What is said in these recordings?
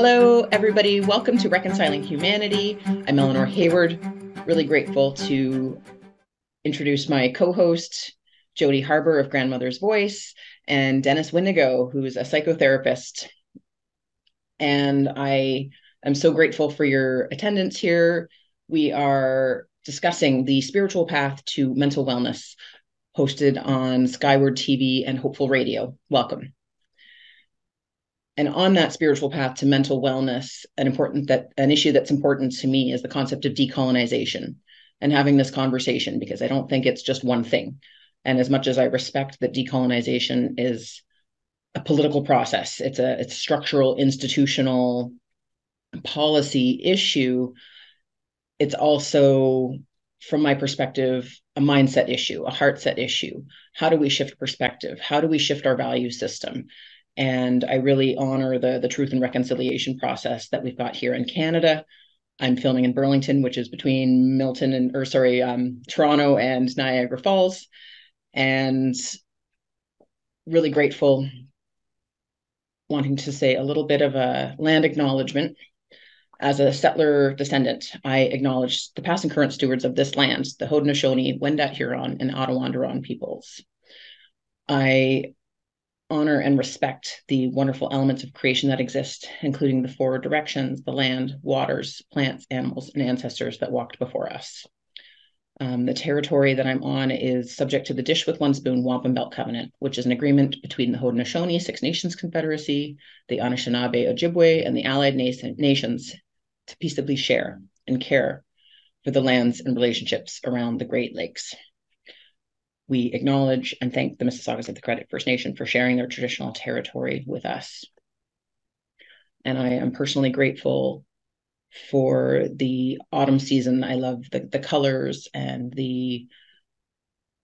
Hello, everybody. Welcome to Reconciling Humanity. I'm Eleanor Hayward. Really grateful to introduce my co host, Jody Harbour of Grandmother's Voice, and Dennis Windego, who's a psychotherapist. And I am so grateful for your attendance here. We are discussing the spiritual path to mental wellness, hosted on Skyward TV and Hopeful Radio. Welcome and on that spiritual path to mental wellness an important that an issue that's important to me is the concept of decolonization and having this conversation because i don't think it's just one thing. And as much as i respect that decolonization is a political process it's a it's structural institutional policy issue it's also from my perspective a mindset issue a heart set issue. How do we shift perspective? How do we shift our value system and I really honor the, the truth and reconciliation process that we've got here in Canada. I'm filming in Burlington, which is between Milton and, or sorry, um, Toronto and Niagara Falls. And really grateful, wanting to say a little bit of a land acknowledgement. As a settler descendant, I acknowledge the past and current stewards of this land, the Haudenosaunee, Wendat Huron, and Attawandaron peoples. I honor and respect the wonderful elements of creation that exist, including the four directions, the land, waters, plants, animals, and ancestors that walked before us. Um, the territory that I'm on is subject to the Dish with One Spoon Wampum Belt Covenant, which is an agreement between the Haudenosaunee Six Nations Confederacy, the Anishinaabe Ojibwe, and the allied nations to peaceably share and care for the lands and relationships around the Great Lakes we acknowledge and thank the Mississaugas of the Credit First Nation for sharing their traditional territory with us. And I am personally grateful for the autumn season. I love the, the colors and the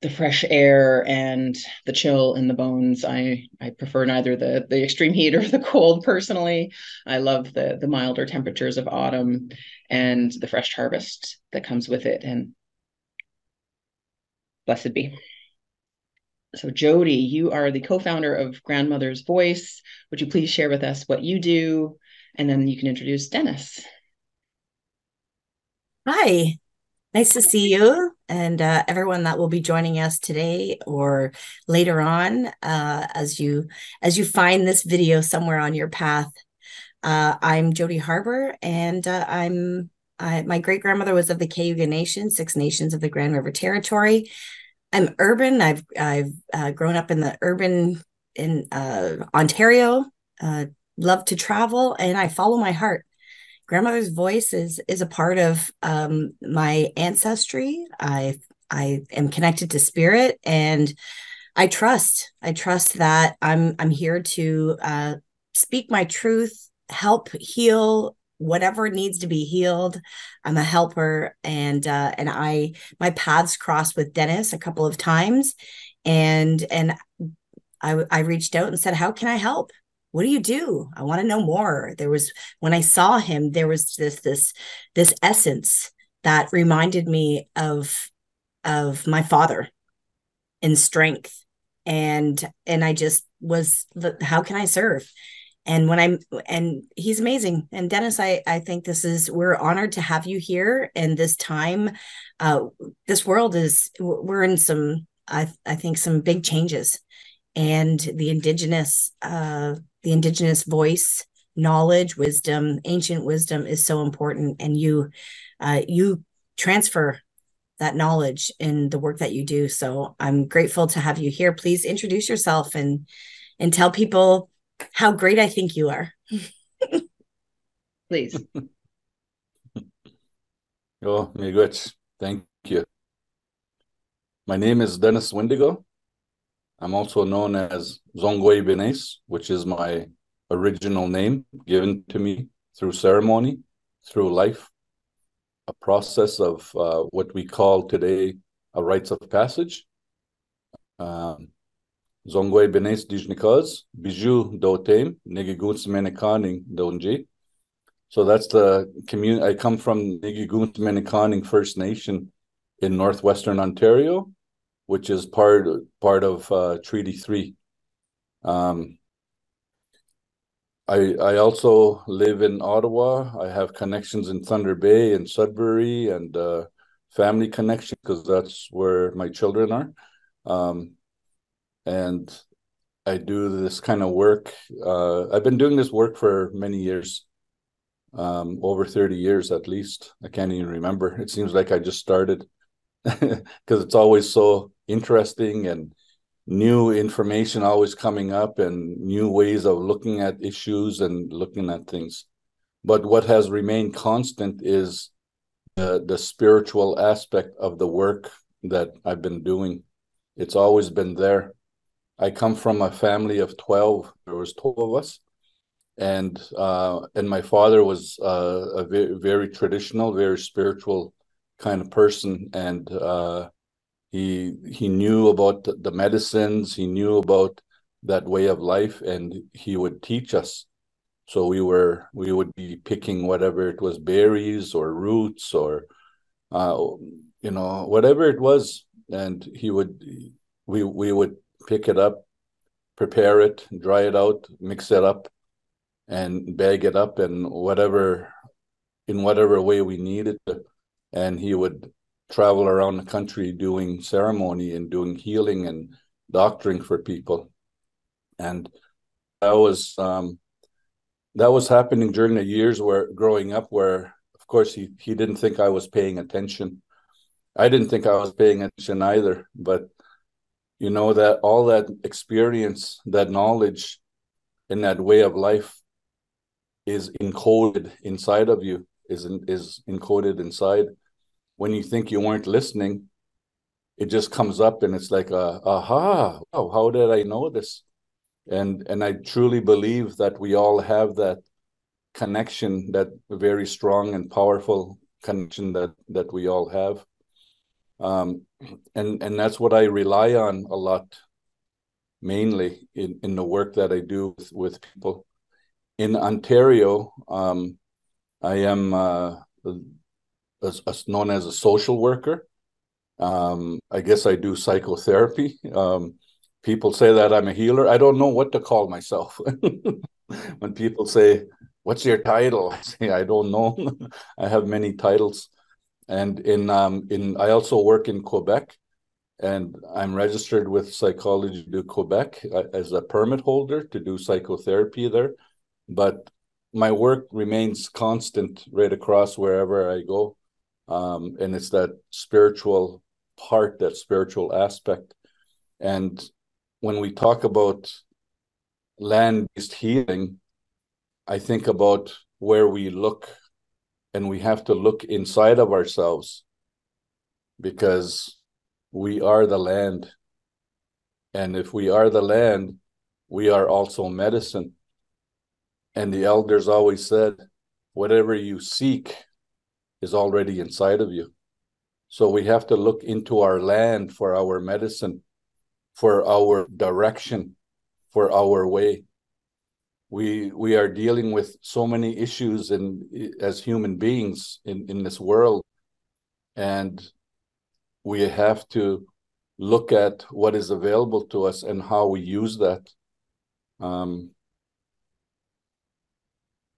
the fresh air and the chill in the bones. I I prefer neither the the extreme heat or the cold personally. I love the the milder temperatures of autumn and the fresh harvest that comes with it. And blessed be. So, Jody, you are the co founder of Grandmother's Voice. Would you please share with us what you do? And then you can introduce Dennis. Hi, nice to see you and uh, everyone that will be joining us today or later on uh, as you as you find this video somewhere on your path. Uh, I'm Jody Harbour, and uh, I'm I, my great grandmother was of the Cayuga Nation, Six Nations of the Grand River Territory. I'm urban. I've I've uh, grown up in the urban in uh, Ontario. Uh, love to travel, and I follow my heart. Grandmother's voice is is a part of um, my ancestry. I I am connected to spirit, and I trust. I trust that I'm I'm here to uh, speak my truth, help heal whatever needs to be healed i'm a helper and uh and i my paths crossed with dennis a couple of times and and i i reached out and said how can i help? What do you do? I want to know more. There was when i saw him there was this this this essence that reminded me of of my father in strength and and i just was how can i serve and when i'm and he's amazing. And dennis i i think this is we're honored to have you here and this time. Uh this world is we're in some i i think some big changes. And the indigenous uh the indigenous voice knowledge wisdom ancient wisdom is so important. And you uh you transfer that knowledge in the work that you do. So i'm grateful to have you here. Please introduce yourself and and tell people how great I think you are. Please. oh, Miigwech. Thank you. My name is Dennis Windego. I'm also known as Zongoi Benes, which is my original name given to me through ceremony, through life, a process of uh, what we call today a rites of passage. Um, Zongwe Benes Dijnikaz, Biju Dotem, Nigiguns Menikaning Donji. So that's the community. I come from Menikaning First Nation in northwestern Ontario, which is part part of uh, Treaty Three. Um, I I also live in Ottawa. I have connections in Thunder Bay and Sudbury and uh, family connection because that's where my children are. Um, and I do this kind of work. Uh, I've been doing this work for many years, um, over 30 years at least. I can't even remember. It seems like I just started because it's always so interesting and new information always coming up and new ways of looking at issues and looking at things. But what has remained constant is the, the spiritual aspect of the work that I've been doing. It's always been there. I come from a family of 12. There was 12 of us. And uh, and my father was uh, a very, very traditional, very spiritual kind of person. And uh, he he knew about the medicines he knew about that way of life and he would teach us so we were we would be picking whatever it was berries or roots or uh, you know whatever it was and he would we we would pick it up prepare it dry it out mix it up and bag it up and whatever in whatever way we needed to. and he would travel around the country doing ceremony and doing healing and doctoring for people and that was um, that was happening during the years where growing up where of course he he didn't think i was paying attention i didn't think i was paying attention either but you know that all that experience that knowledge and that way of life is encoded inside of you is is encoded inside when you think you weren't listening, it just comes up and it's like a aha, wow, how did I know this? And and I truly believe that we all have that connection, that very strong and powerful connection that that we all have. Um, and and that's what I rely on a lot, mainly in, in the work that I do with, with people. In Ontario, um, I am uh, as, as known as a social worker. Um, I guess I do psychotherapy. Um, people say that I'm a healer. I don't know what to call myself. when people say, "What's your title?" I say, "I don't know." I have many titles, and in um, in I also work in Quebec, and I'm registered with Psychology du Quebec uh, as a permit holder to do psychotherapy there. But my work remains constant right across wherever I go um, and it's that spiritual part, that spiritual aspect. And when we talk about land-based healing, I think about where we look, and we have to look inside of ourselves because we are the land. And if we are the land, we are also medicine. And the elders always said, whatever you seek, is already inside of you. So we have to look into our land for our medicine, for our direction, for our way. We we are dealing with so many issues in as human beings in, in this world. And we have to look at what is available to us and how we use that. Um,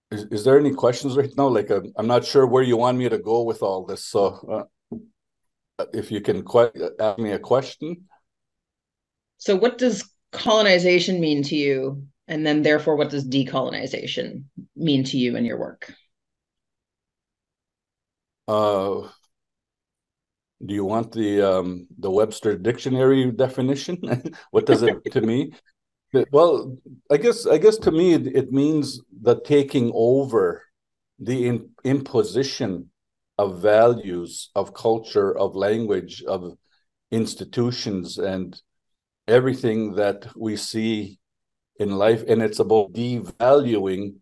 is, is there any questions right now? Like, I'm, I'm not sure where you want me to go with all this. So, uh, if you can que- ask me a question. So, what does colonization mean to you? And then, therefore, what does decolonization mean to you in your work? Uh, do you want the um, the Webster dictionary definition? what does it to me? Well, I guess I guess to me it, it means the taking over, the in, imposition of values, of culture, of language, of institutions, and everything that we see in life. And it's about devaluing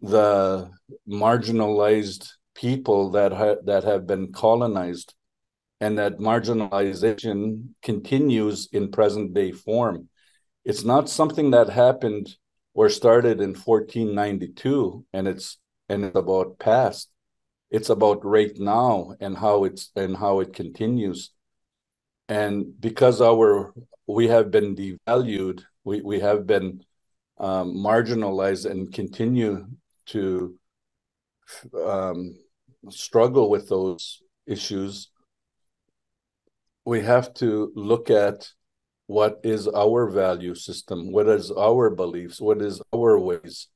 the marginalized people that ha- that have been colonized, and that marginalization continues in present day form it's not something that happened or started in 1492 and it's and it's about past it's about right now and how it's and how it continues and because our we have been devalued we we have been um, marginalized and continue to um, struggle with those issues, we have to look at what is our value system, what is our beliefs, what is our ways,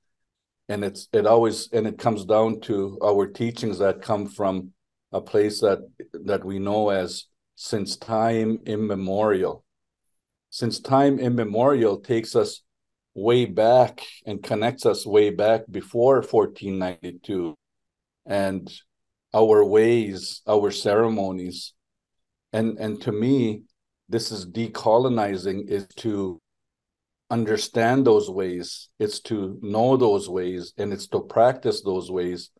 and it's it always and it comes down to our teachings that come from a place that that we know as since time immemorial. Since time immemorial takes us way back and connects us way back before 1492 and our ways our ceremonies. And and to me this is decolonizing is to understand those ways. It's to know those ways and it's to practice those ways.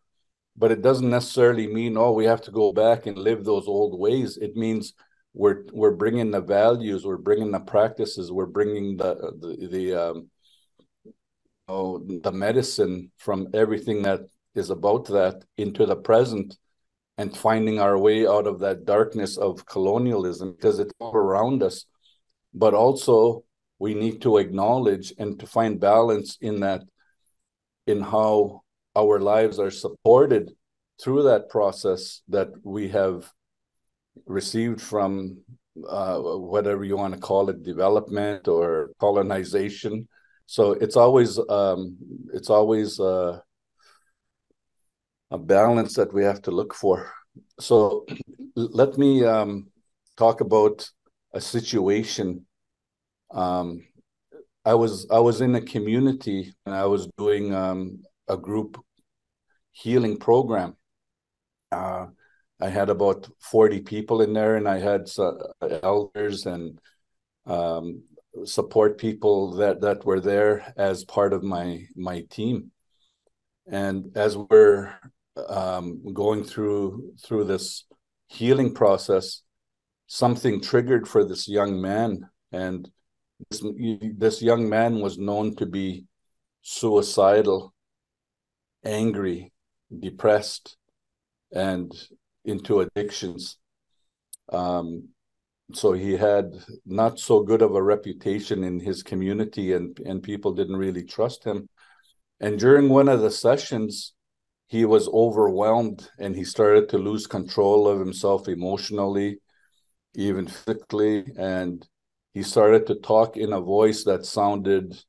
But it doesn't necessarily mean oh we have to go back and live those old ways. It means we're we're bringing the values we're bringing the practices we're bringing the the, the um, oh, the medicine from everything that is about that into the present and finding our way out of that darkness of colonialism because it's all around us. But also we need to acknowledge and to find balance in that in how our lives are supported through that process that we have received from uh, whatever you want to call it development or colonization so it's always um, it's always uh, a balance that we have to look for. So let me um, talk about a situation. Um, I was I was in a community and I was doing um, a group healing program. Uh, I had about forty people in there, and I had elders and um, support people that that were there as part of my my team. And as we're um, going through through this healing process something triggered for this young man and this, this young man was known to be suicidal angry depressed and into addictions. Um, so he had not so good of a reputation in his community and and people didn't really trust him. And during one of the sessions he was overwhelmed and he started to lose control of himself emotionally even physically and he started to talk in a voice that sounded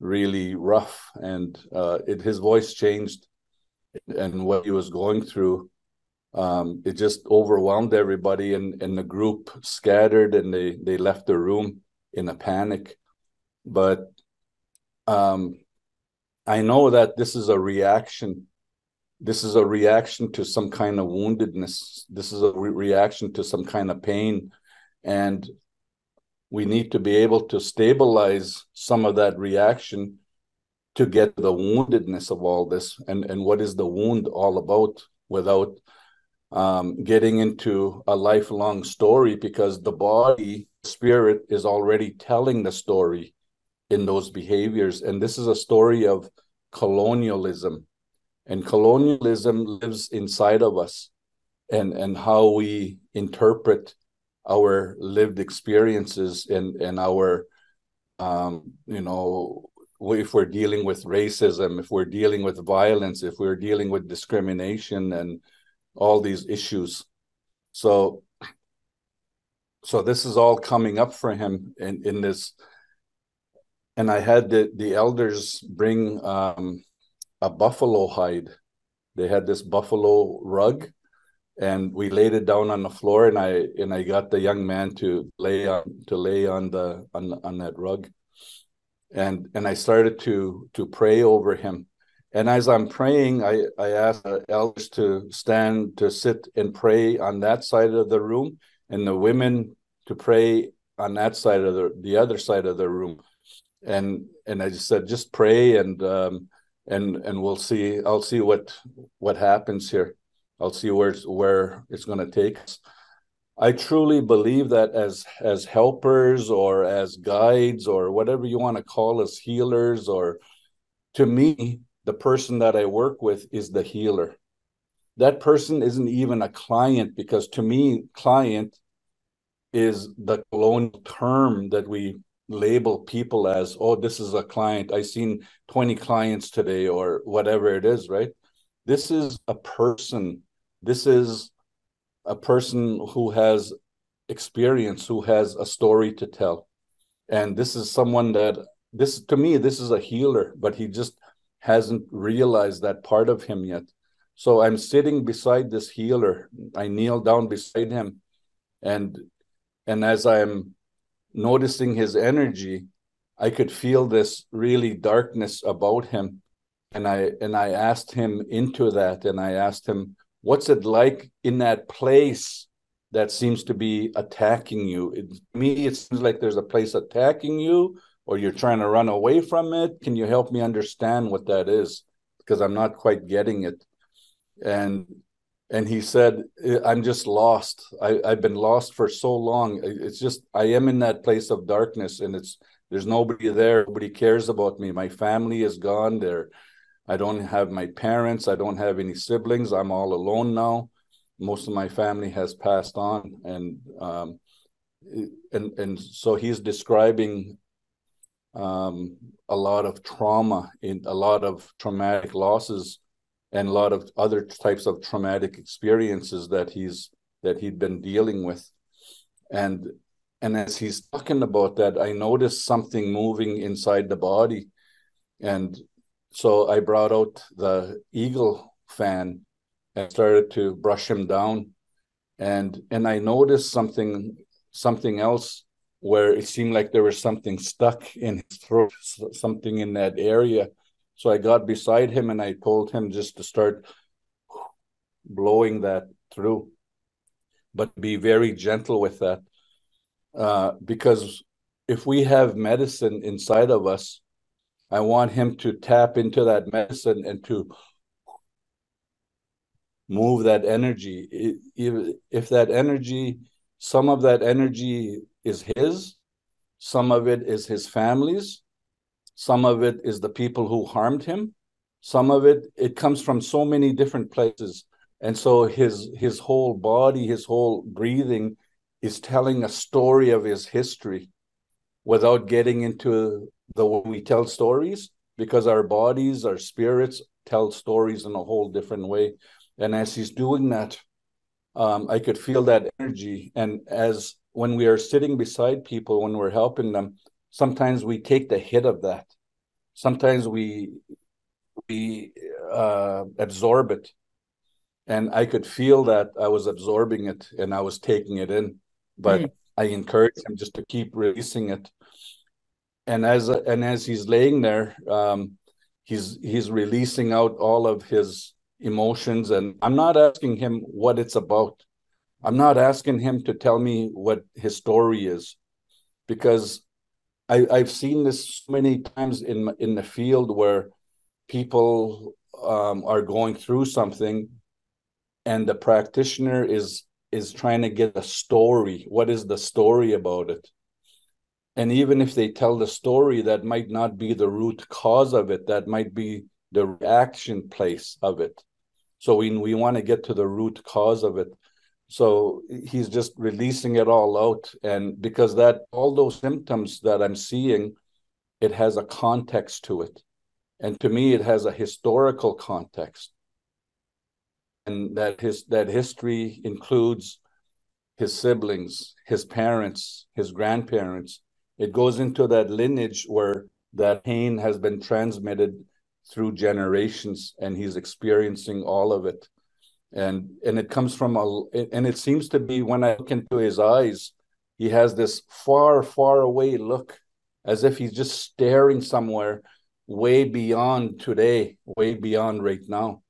really rough and uh, it, his voice changed and what he was going through um, it just overwhelmed everybody and, and the group scattered and they they left the room in a panic. But um, i know that this is a reaction. This is a reaction to some kind of woundedness. This is a re- reaction to some kind of pain. And we need to be able to stabilize some of that reaction to get the woundedness of all this. And and what is the wound all about without um, getting into a lifelong story because the body spirit is already telling the story in those behaviors. And this is a story of colonialism. And colonialism lives inside of us and and how we interpret our lived experiences and and our um, you know if we're dealing with racism if we're dealing with violence if we're dealing with discrimination and all these issues. So so this is all coming up for him in, in this and I had the, the elders bring um, a buffalo hide. They had this buffalo rug and we laid it down on the floor and I and I got the young man to lay on to lay on the on, on that rug and and I started to to pray over him and as I'm praying, I, I ask the elders to stand to sit and pray on that side of the room, and the women to pray on that side of the the other side of the room. And and I just said, just pray and um, and and we'll see. I'll see what what happens here. I'll see where it's, where it's going to take us. I truly believe that as as helpers or as guides or whatever you want to call us, healers or to me the person that I work with is the healer. That person isn't even a client because to me, client is the colonial term that we label people as oh this is a client. I seen 20 clients today or whatever it is right? This is a person. This is a person who has experience who has a story to tell. And this is someone that this to me this is a healer but he just hasn't realized that part of him yet. So i'm sitting beside this healer. I kneel down beside him. And and as i'm noticing his energy i could feel this really darkness about him. And i and i asked him into that. And i asked him what's it like in that place that seems to be attacking you? It, me it seems like there's a place attacking you or you're trying to run away from it can you help me understand what that is? Because i'm not quite getting it. And and he said i'm just lost. I, i've been lost for so long. It's just i am in that place of darkness and it's there's nobody there. Nobody cares about me. My family is gone. There i don't have my parents. I don't have any siblings. I'm all alone now. Most of my family has passed on and um, and and so he's describing um, a lot of trauma in a lot of traumatic losses and a lot of other types of traumatic experiences that he's that he'd been dealing with. And and as he's talking about that i noticed something moving inside the body. And so i brought out the eagle fan and started to brush him down. And and i noticed something something else where it seemed like there was something stuck in his throat something in that area so I got beside him and I told him just to start blowing that through, but be very gentle with that. Uh, because if we have medicine inside of us, I want him to tap into that medicine and to move that energy. If, if that energy, some of that energy is his, some of it is his family's, some of it is the people who harmed him some of it it comes from so many different places. And so his his whole body his whole breathing is telling a story of his history without getting into the way we tell stories because our bodies our spirits tell stories in a whole different way. And as he's doing that um, i could feel that energy. And as when we are sitting beside people when we're helping them sometimes we take the hit of that. Sometimes we we uh, absorb it. And i could feel that i was absorbing it and i was taking it in. But mm. i encourage him just to keep releasing it. And as and as he's laying there um, he's he's releasing out all of his emotions. And i'm not asking him what it's about i'm not asking him to tell me what his story is because I, I've seen this many times in in the field where people um, are going through something, and the practitioner is is trying to get a story. What is the story about it? And even if they tell the story, that might not be the root cause of it. That might be the reaction place of it. So we we want to get to the root cause of it so he's just releasing it all out and because that all those symptoms that i'm seeing it has a context to it. And to me it has a historical context. And that his that history includes his siblings his parents his grandparents. It goes into that lineage where that pain has been transmitted through generations and he's experiencing all of it and and it comes from a and it seems to be when i look into his eyes he has this far far away look as if he's just staring somewhere way beyond today way beyond right now.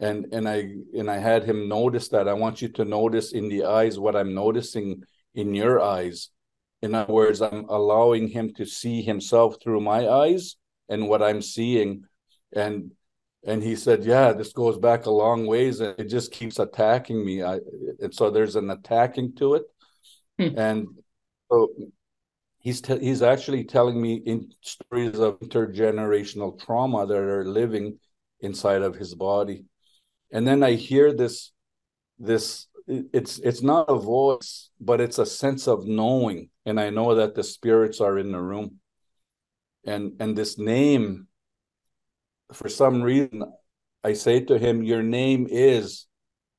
And and i and i had him notice that. I want you to notice in the eyes what i'm noticing in your eyes. In other words i'm allowing him to see himself through my eyes and what i'm seeing. And and he said yeah this goes back a long ways and it just keeps attacking me I, and so there's an attacking to it hmm. and so he's te- he's actually telling me in stories of intergenerational trauma that are living inside of his body and then i hear this this it's it's not a voice, but it's a sense of knowing, and I know that the spirits are in the room. And and this name, for some reason, I say to him, "Your name is,"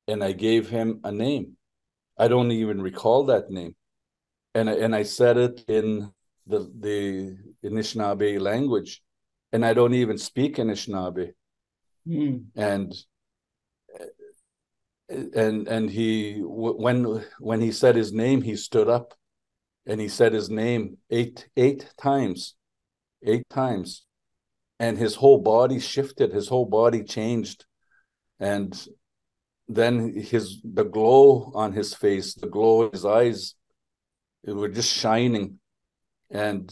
and I gave him a name. I don't even recall that name, and I, and I said it in the the Anishinaabe language, and I don't even speak Anishinaabe. Mm. And and and he when when he said his name, he stood up, and he said his name eight eight times, eight times, and his whole body shifted, his whole body changed, and then his the glow on his face, the glow in his eyes, it were just shining, and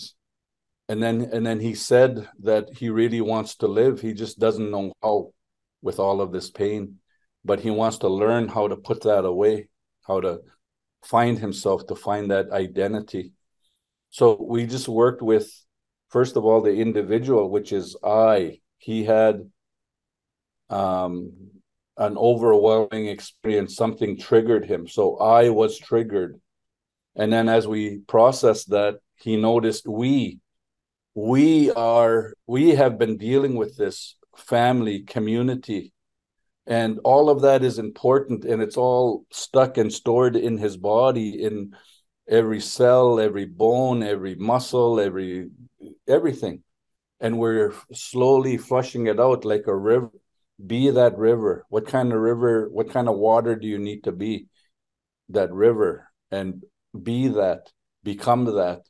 and then and then he said that he really wants to live. He just doesn't know how with all of this pain but he wants to learn how to put that away how to find himself to find that identity. So we just worked with first of all the individual which is i he had um an overwhelming experience. Something triggered him. So i was triggered. And then as we processed that he noticed we we are we have been dealing with this family community. And all of that is important and it's all stuck and stored in his body in every cell every bone every muscle every everything. And we're slowly flushing it out like a river be that river. What kind of river what kind of water do you need to be? That river and be that become that.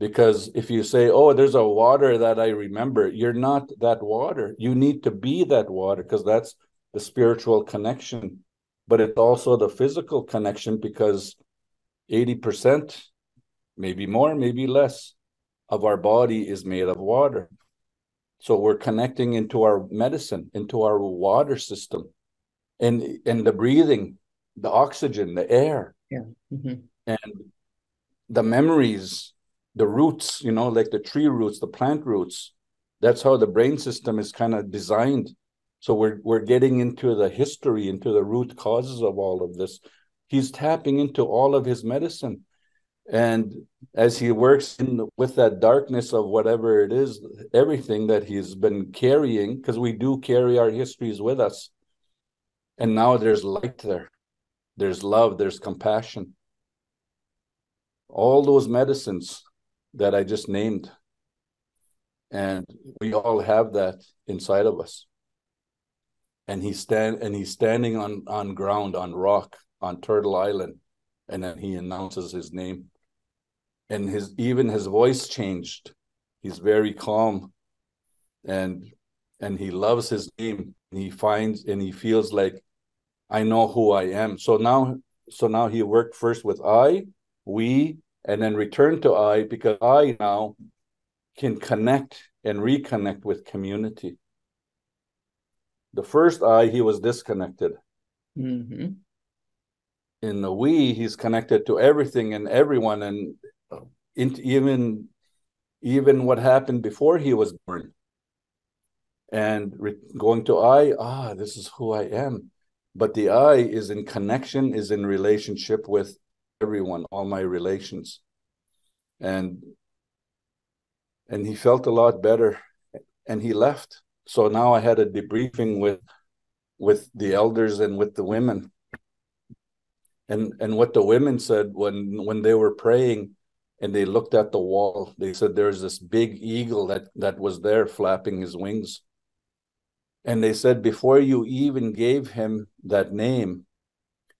Because if you say oh there's a water that i remember you're not that water. You need to be that water because that's the spiritual connection. But it's also the physical connection because 80% maybe more maybe less of our body is made of water so we're connecting into our medicine into our water system and and the breathing the oxygen the air yeah mm-hmm. and the memories the roots, you know, like the tree roots, the plant roots. That's how the brain system is kind of designed. So we're we're getting into the history, into the root causes of all of this. He's tapping into all of his medicine. And as he works in with that darkness of whatever it is, everything that he's been carrying, because we do carry our histories with us. And now there's light there. There's love, there's compassion. All those medicines that I just named. And we all have that inside of us. And he's stand and he's standing on on ground on rock on Turtle Island, and then he announces his name. And his even his voice changed. He's very calm, and and he loves his name. He finds and he feels like, I know who I am. So now, so now he worked first with I, we, and then return to I because I now can connect and reconnect with community. The first I, he was disconnected. Mm-hmm. In the we, he's connected to everything and everyone, and even even what happened before he was born. And re- going to I, ah, this is who I am. But the I is in connection, is in relationship with everyone, all my relations. And and he felt a lot better and he left. So now I had a debriefing with with the elders and with the women. And and what the women said when when they were praying and they looked at the wall, they said there's this big eagle that that was there flapping his wings. And they said before you even gave him that name,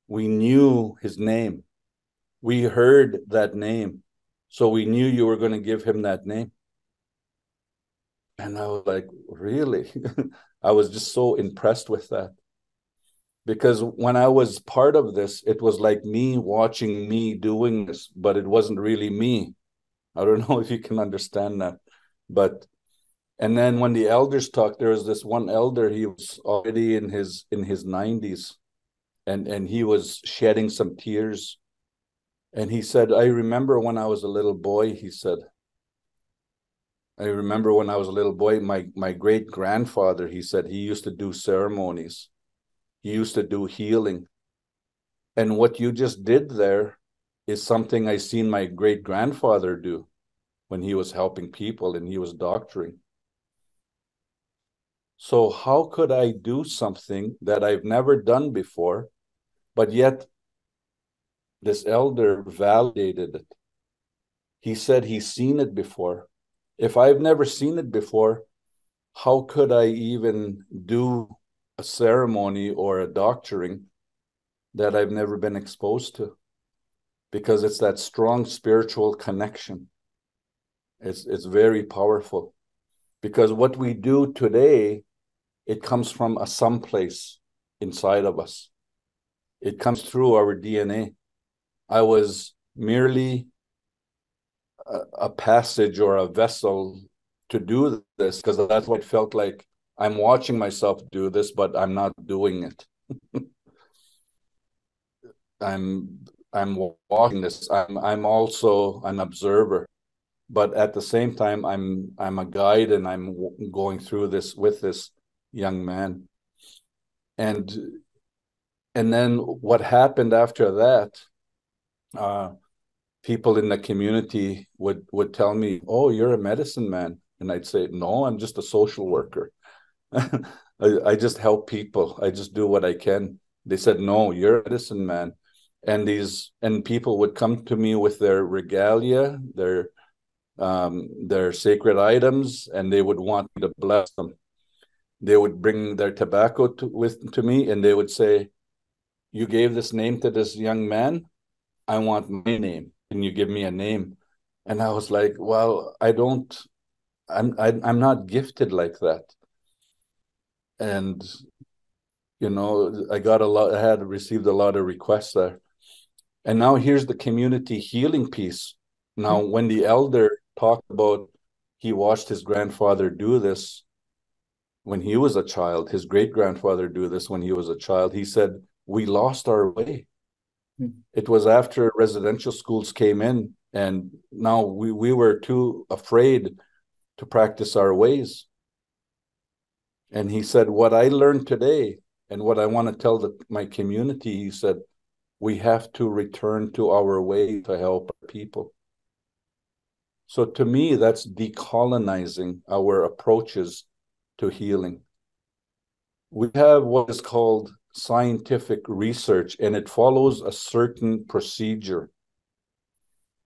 we knew his name we heard that name. So we knew you were going to give him that name. And I was like, really? I was just so impressed with that. Because when I was part of this, it was like me watching me doing this, but it wasn't really me. I don't know if you can understand that. But and then when the elders talked, there was this one elder, he was already in his in his 90s, and and he was shedding some tears and he said, I remember when I was a little boy, he said, I remember when I was a little boy, my, my great grandfather, he said, he used to do ceremonies. He used to do healing. And what you just did there is something I seen my great grandfather do when he was helping people and he was doctoring. So, how could I do something that I've never done before, but yet this elder validated it? He said he's seen it before. If I've never seen it before, how could I even do a ceremony or a doctoring that I've never been exposed to? Because it's that strong spiritual connection. It's it's very powerful. Because what we do today, it comes from a someplace inside of us. It comes through our DNA. I was merely a, a passage or a vessel to do this because that's what it felt like I'm watching myself do this, but I'm not doing it. I'm I'm watching this. I'm I'm also an observer, but at the same time, I'm I'm a guide and I'm going through this with this young man. And and then what happened after that? Uh, people in the community would would tell me, "Oh, you're a medicine man," and I'd say, "No, I'm just a social worker. I, I just help people. I just do what I can." They said, "No, you're a medicine man," and these and people would come to me with their regalia, their um, their sacred items, and they would want me to bless them. They would bring their tobacco to, with to me, and they would say, "You gave this name to this young man. I want my name." can you give me a name and i was like well i don't i'm I, i'm not gifted like that and you know i got a lot i had received a lot of requests there and now here's the community healing piece now mm-hmm. when the elder talked about he watched his grandfather do this when he was a child his great grandfather do this when he was a child he said we lost our way Hmm. It was after residential schools came in, and now we, we were too afraid to practice our ways. And he said, What I learned today and what I want to tell the, my community, he said, we have to return to our way to help people. So to me, that's decolonizing our approaches to healing. We have what is called scientific research and it follows a certain procedure.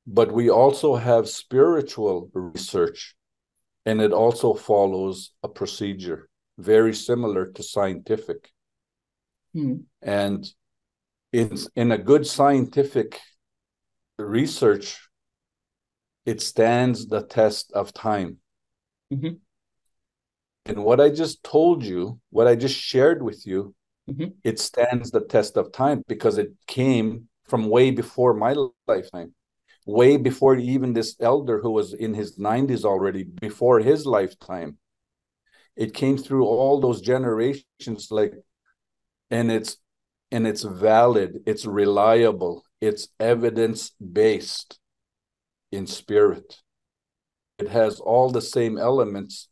But we also have spiritual research and it also follows a procedure very similar to scientific. Hmm. And in, in a good scientific research, it stands the test of time. Mm-hmm. And what I just told you, what I just shared with you, mm-hmm. it stands the test of time because it came from way before my lifetime, way before even this elder who was in his 90s already, before his lifetime. It came through all those generations, like, and it's and it's valid, it's reliable, it's evidence based in spirit. It has all the same elements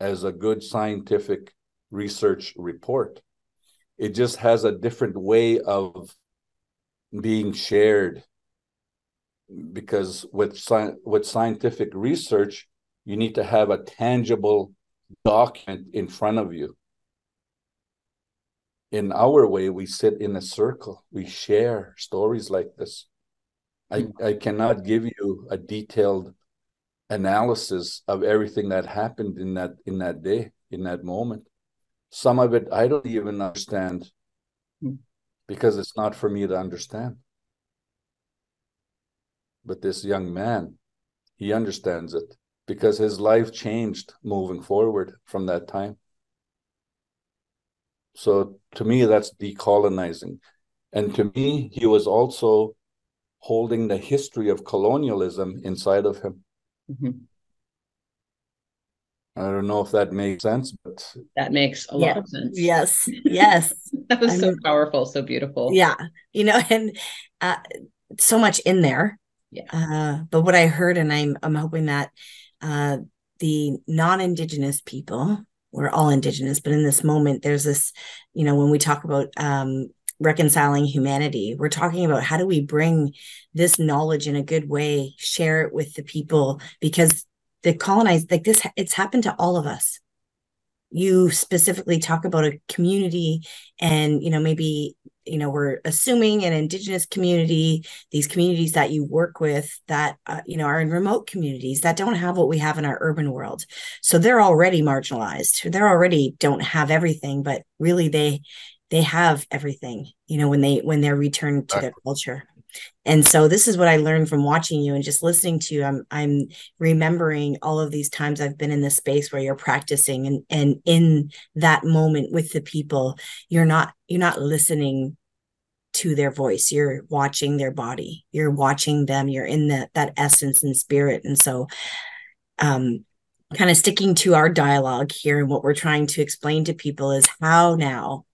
as a good scientific research report it just has a different way of being shared because with sci- with scientific research you need to have a tangible document in front of you in our way we sit in a circle we share stories like this i hmm. i cannot give you a detailed analysis of everything that happened in that in that day in that moment some of it I don't even understand hmm. because it's not for me to understand. But this young man, he understands it because his life changed moving forward from that time. So to me, that's decolonizing. And to me, he was also holding the history of colonialism inside of him. Mm-hmm. I don't know if that makes sense, but that makes a yeah. lot of sense. Yes, yes. that was I so mean, powerful, so beautiful. Yeah, you know, and uh, so much in there. Yeah. Uh, but what I heard, and I'm I'm hoping that uh, the non-indigenous people, we're all indigenous, but in this moment, there's this, you know, when we talk about um, reconciling humanity. We're talking about how do we bring this knowledge in a good way, share it with the people because the colonized like this it's happened to all of us. You specifically talk about a community and you know maybe you know we're assuming an indigenous community these communities that you work with that uh, you know are in remote communities that don't have what we have in our urban world. So they're already marginalized. They're already don't have everything but really they they have everything you know when they when they're returned to their culture. And so this is what i learned from watching you and just listening to you. I'm i'm remembering all of these times i've been in this space where you're practicing and and in that moment with the people you're not you're not listening to their voice. You're watching their body. You're watching them. You're in that that essence and spirit. And so um kind of sticking to our dialogue here and what we're trying to explain to people is how now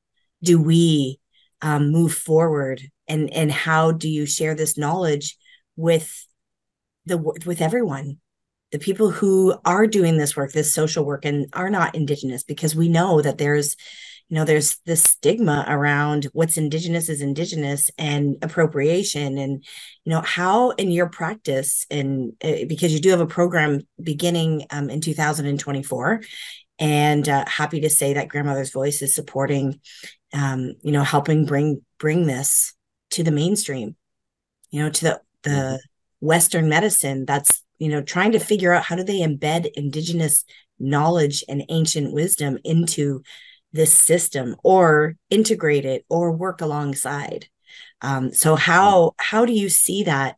do we um, move forward? And and how do you share this knowledge with the with everyone? The people who are doing this work this social work and are not indigenous because we know that there's you know there's this stigma around what's indigenous is indigenous and appropriation and you know how in your practice and uh, because you do have a program beginning um, in 2024 and uh, happy to say that grandmother's voice is supporting um, you know helping bring bring this to the mainstream you know to the the mm-hmm. western medicine that's you know trying to figure out how do they embed indigenous knowledge and ancient wisdom into this system or integrate it or work alongside. Um, so how how do you see that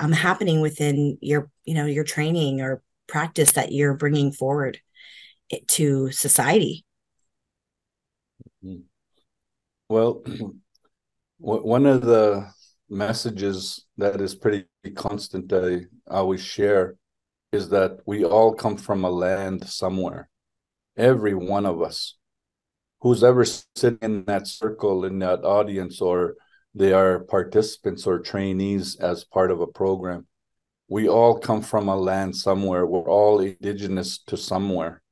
um, happening within your you know your training or practice that you're bringing forward to society? Mm-hmm. well one of the messages that is pretty constant I always share is that we all come from a land somewhere. Every one of us who's ever sitting in that circle in that audience or they are participants or trainees as part of a program. We all come from a land somewhere. We're all indigenous to somewhere.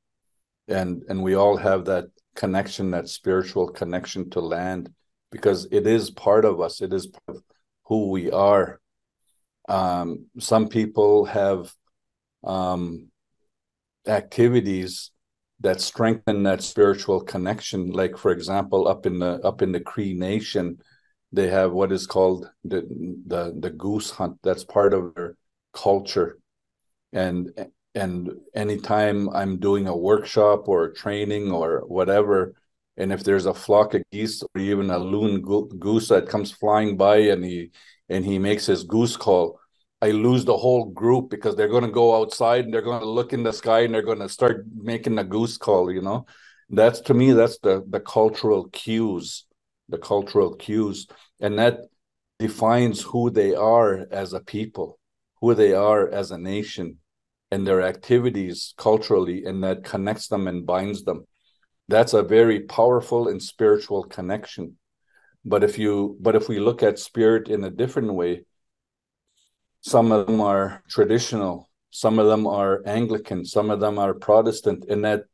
And and we all have that connection that spiritual connection to land because it is part of us. It is part of who we are. Um, some people have um, activities that strengthen that spiritual connection. Like for example up in the up in the cree nation they have what is called the the, the goose hunt. That's part of their culture. And and anytime i'm doing a workshop or a training or whatever and if there's a flock of geese or even a loon go- goose that comes flying by and he and he makes his goose call I lose the whole group because they're going to go outside and they're going to look in the sky and they're going to start making a goose call. You know, that's to me that's the the cultural cues, the cultural cues, and that defines who they are as a people, who they are as a nation, and their activities culturally, and that connects them and binds them. That's a very powerful and spiritual connection. But if you, but if we look at spirit in a different way, some of them are traditional some of them are anglican some of them are protestant and that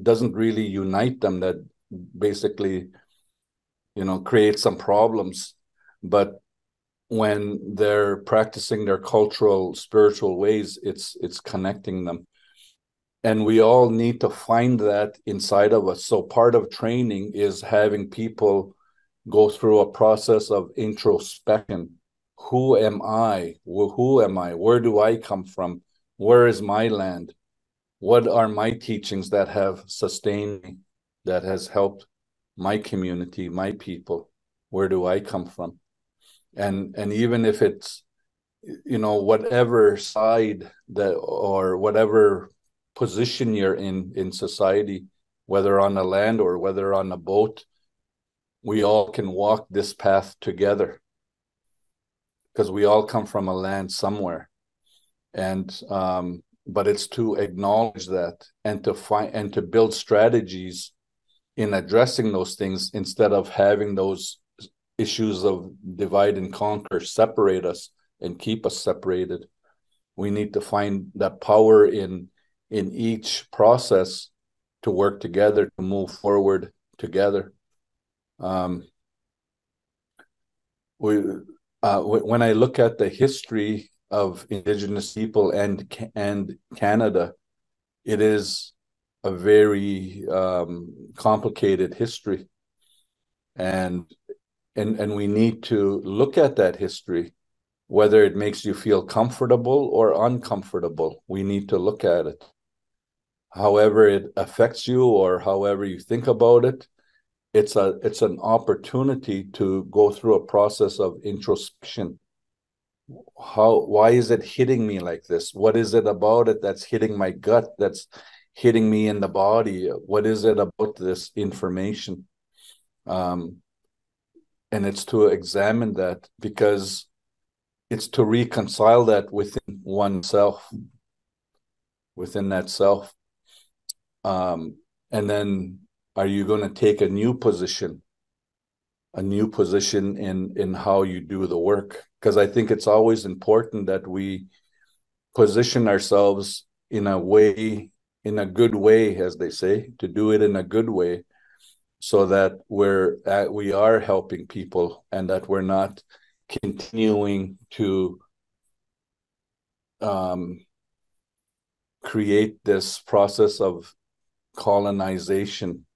doesn't really unite them that basically you know creates some problems. But when they're practicing their cultural spiritual ways it's it's connecting them. And we all need to find that inside of us. So part of training is having people go through a process of introspection who am I? Who am I? Where do I come from? Where is my land? What are my teachings that have sustained me, that has helped my community, my people? Where do I come from? And and even if it's you know whatever side that or whatever position you're in in society, whether on the land or whether on a boat, we all can walk this path together because we all come from a land somewhere. And um, but it's to acknowledge that and to find and to build strategies in addressing those things instead of having those issues of divide and conquer separate us and keep us separated. We need to find that power in in each process to work together to move forward together. Um, we uh, when I look at the history of Indigenous people and and Canada, it is a very um, complicated history, and and and we need to look at that history, whether it makes you feel comfortable or uncomfortable. We need to look at it. However, it affects you or however you think about it, it's a it's an opportunity to go through a process of introspection. How why is it hitting me like this? What is it about it that's hitting my gut that's hitting me in the body? What is it about this information? Um and it's to examine that because it's to reconcile that within oneself within that self. Um and then are you going to take a new position? A new position in in how you do the work? Because i think it's always important that we position ourselves in a way in a good way as they say to do it in a good way so that we're uh, we are helping people and that we're not continuing to um, create this process of colonization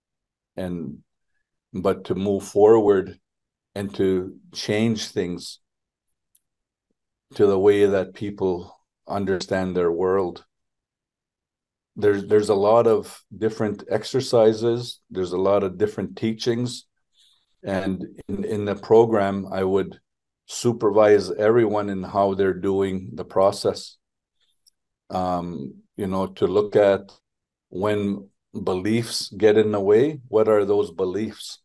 and but to move forward and to change things to the way that people understand their world. There's there's a lot of different exercises. There's a lot of different teachings. And in, in the program i would supervise everyone in how they're doing the process. Um, you know to look at when beliefs get in the way, what are those beliefs?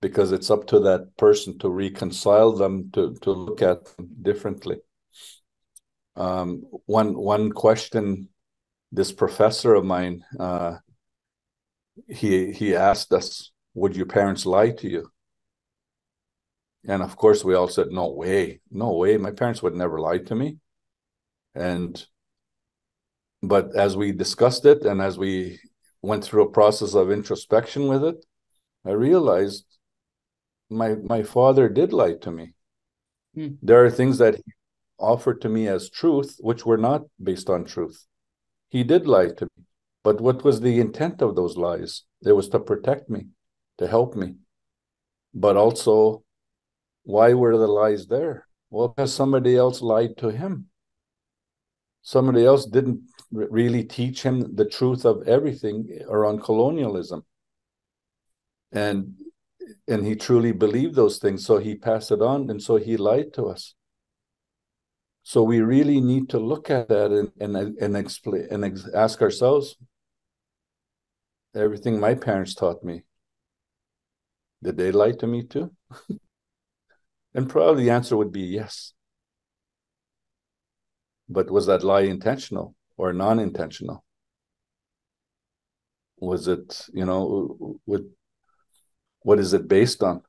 Because it's up to that person to reconcile them, to, to look at them differently. Um, one one question, this professor of mine, uh, he he asked us, "Would your parents lie to you?" And of course, we all said, "No way, no way. My parents would never lie to me." And but as we discussed it, and as we went through a process of introspection with it, I realized my my father did lie to me. Hmm. There are things that he offered to me as truth, which were not based on truth. He did lie to me. But what was the intent of those lies? It was to protect me, to help me. But also, why were the lies there? Well, because somebody else lied to him. Somebody else didn't really teach him the truth of everything around colonialism. And and he truly believed those things so he passed it on and so he lied to us. So we really need to look at that and and and explain and ex- ask ourselves everything my parents taught me did they lie to me too? And probably the answer would be yes. But was that lie intentional or non-intentional? Was it you know what what is it based on?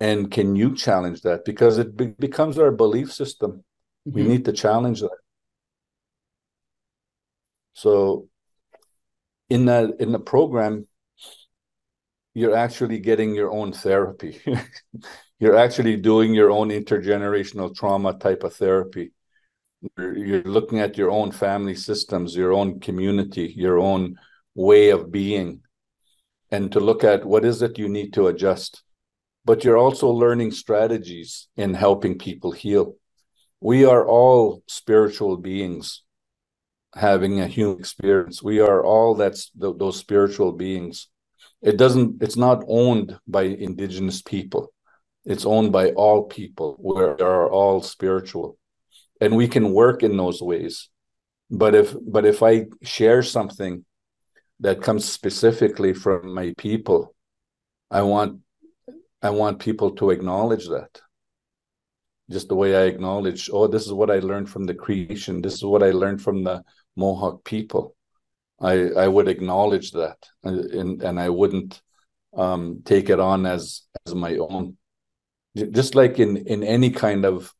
And can you challenge that? Because it be- becomes our belief system. Mm-hmm. we need to challenge that. So in that in the program you're actually getting your own therapy. You're actually doing your own intergenerational trauma type of therapy you're looking at your own family systems, your own community, your own way of being, and to look at what is it you need to adjust. But you're also learning strategies in helping people heal. We are all spiritual beings having a human experience. We are all that's th- those spiritual beings. It doesn't. It's not owned by indigenous people. It's owned by all people. We are all spiritual and we can work in those ways. But if but if i share something that comes specifically from my people i want i want people to acknowledge that. Just the way i acknowledge oh this is what i learned from the cree nation. This is what i learned from the mohawk people. I i would acknowledge that and and i wouldn't um take it on as as my own. Just like in in any kind of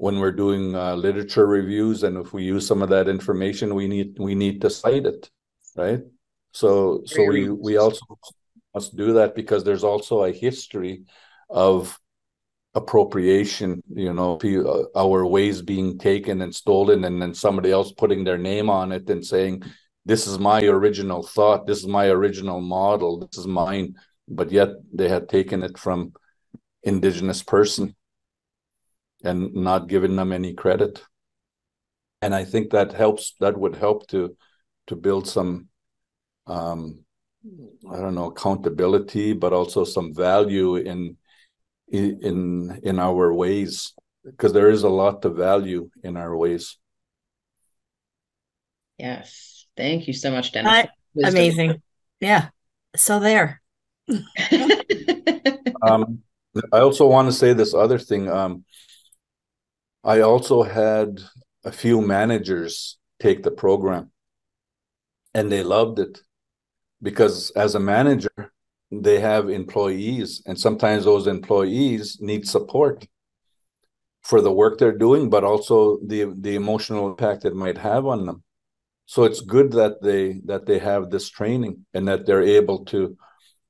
when we're doing uh, literature reviews and if we use some of that information we need we need to cite it right? So so we we also must do that because there's also a history of appropriation you know uh, our ways being taken and stolen and then somebody else putting their name on it and saying this is my original thought this is my original model this is mine but yet they had taken it from indigenous person and not giving them any credit. And i think that helps that would help to to build some um i don't know accountability but also some value in in in our ways because there is a lot of value in our ways. Yes. Thank you so much dennis. Amazing. Yeah. So there. Um i also want to say this other thing um i also had a few managers take the program and they loved it because as a manager they have employees and sometimes those employees need support for the work they're doing but also the the emotional impact it might have on them so it's good that they that they have this training and that they're able to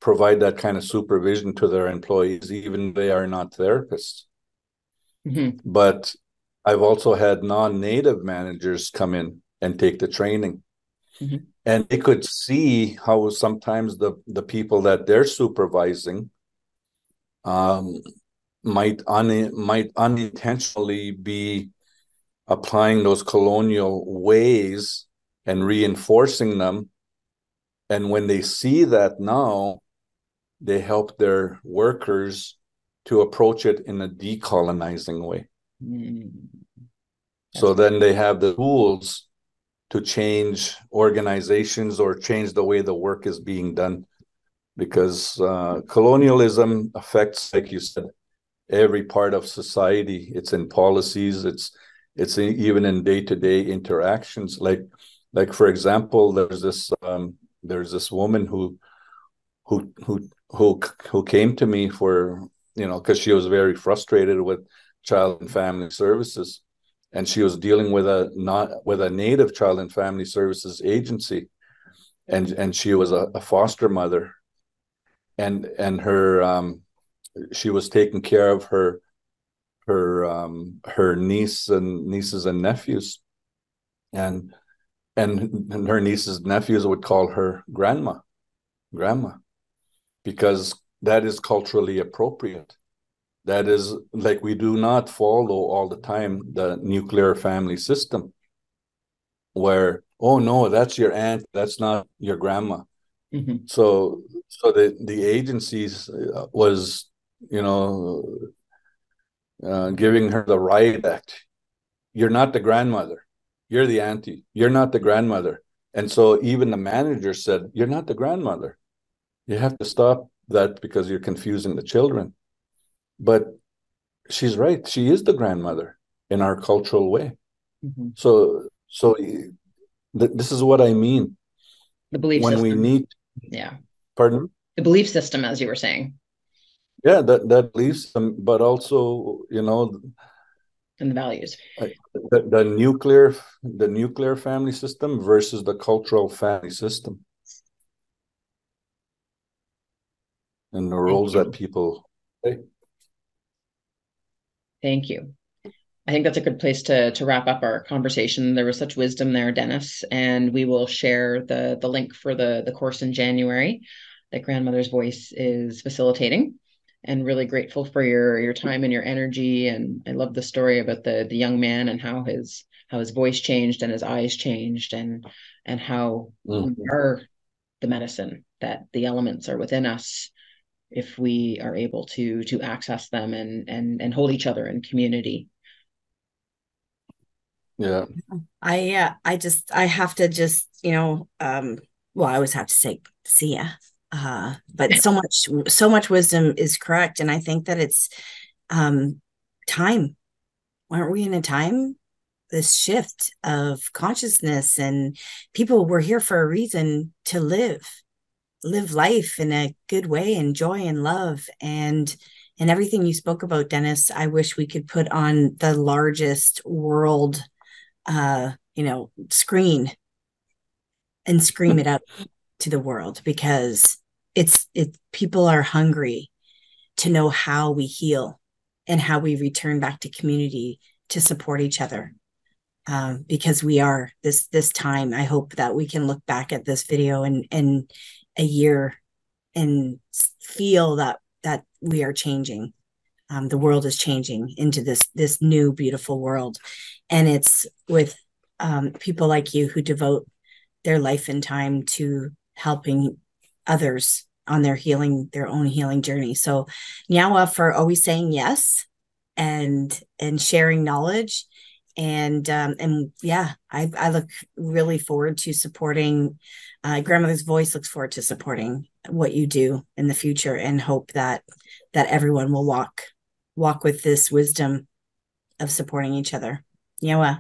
provide that kind of supervision to their employees even if they are not therapists mm-hmm. but i've also had non-native managers come in and take the training. Mm-hmm. And they could see how sometimes the the people that they're supervising um, might un, might unintentionally be applying those colonial ways and reinforcing them. And when they see that now they help their workers to approach it in a decolonizing way. So then they have the tools to change organizations or change the way the work is being done. Because uh, colonialism affects like you said every part of society. It's in policies it's it's in, even in day-to-day interactions. Like like for example there's this um, there's this woman who who who who who came to me for you know because she was very frustrated with child and family services. And she was dealing with a not with a native child and family services agency. And and she was a, a foster mother. And and her um, she was taking care of her her um, her niece and nieces and nephews. And and, and her nieces and nephews would call her grandma grandma because that is culturally appropriate that is like we do not follow all the time the nuclear family system where oh no that's your aunt that's not your grandma. Mm-hmm. so so the the agencies uh, was you know uh, giving her the right act. You're not the grandmother. You're the auntie. You're not the grandmother. And so even the manager said you're not the grandmother. You have to stop that because you're confusing the children but she's right. She is the grandmother in our cultural way. Mm-hmm. so so th- this is what i mean. The belief when system. we need yeah. Pardon? The belief system as you were saying. Yeah that that belief system but also you know and the values. the, the nuclear the nuclear family system versus the cultural family system. And the roles that people play Thank you. I think that's a good place to to wrap up our conversation. There was such wisdom there, Dennis, and we will share the the link for the the course in January that Grandmother's Voice is facilitating. And really grateful for your your time and your energy. And I love the story about the the young man and how his how his voice changed and his eyes changed and and how mm-hmm. we are the medicine that the elements are within us if we are able to to access them and and and hold each other in community. Yeah. I uh, i just i have to just you know um well i always have to say see ya. Uh but so much so much wisdom is correct. And i think that it's um time. Aren't we in a time this shift of consciousness and people were here for a reason to live live life in a good way and joy and love. And and everything you spoke about dennis i wish we could put on the largest world uh you know screen and scream it out to the world because it's it people are hungry to know how we heal and how we return back to community to support each other. Um, because we are this this time i hope that we can look back at this video and in a year and feel that that we are changing. Um, the world is changing into this this new beautiful world. And it's with um, people like you who devote their life and time to helping others on their healing their own healing journey. So nyawa for always saying yes and and sharing knowledge. And um, and yeah, I I look really forward to supporting. Uh, Grandmother's Voice looks forward to supporting what you do in the future, and hope that that everyone will walk walk with this wisdom of supporting each other. Yeah.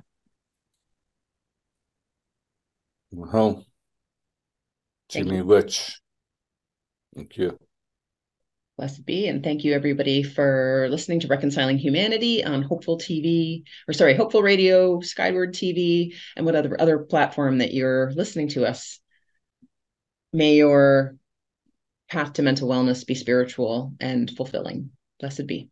Well, Chi-miigwech. Thank you. Blessed be. And thank you, everybody, for listening to Reconciling Humanity on Hopeful TV, or sorry, Hopeful Radio, Skyward TV, and what other, other platform that you're listening to us. May your path to mental wellness be spiritual and fulfilling. Blessed be.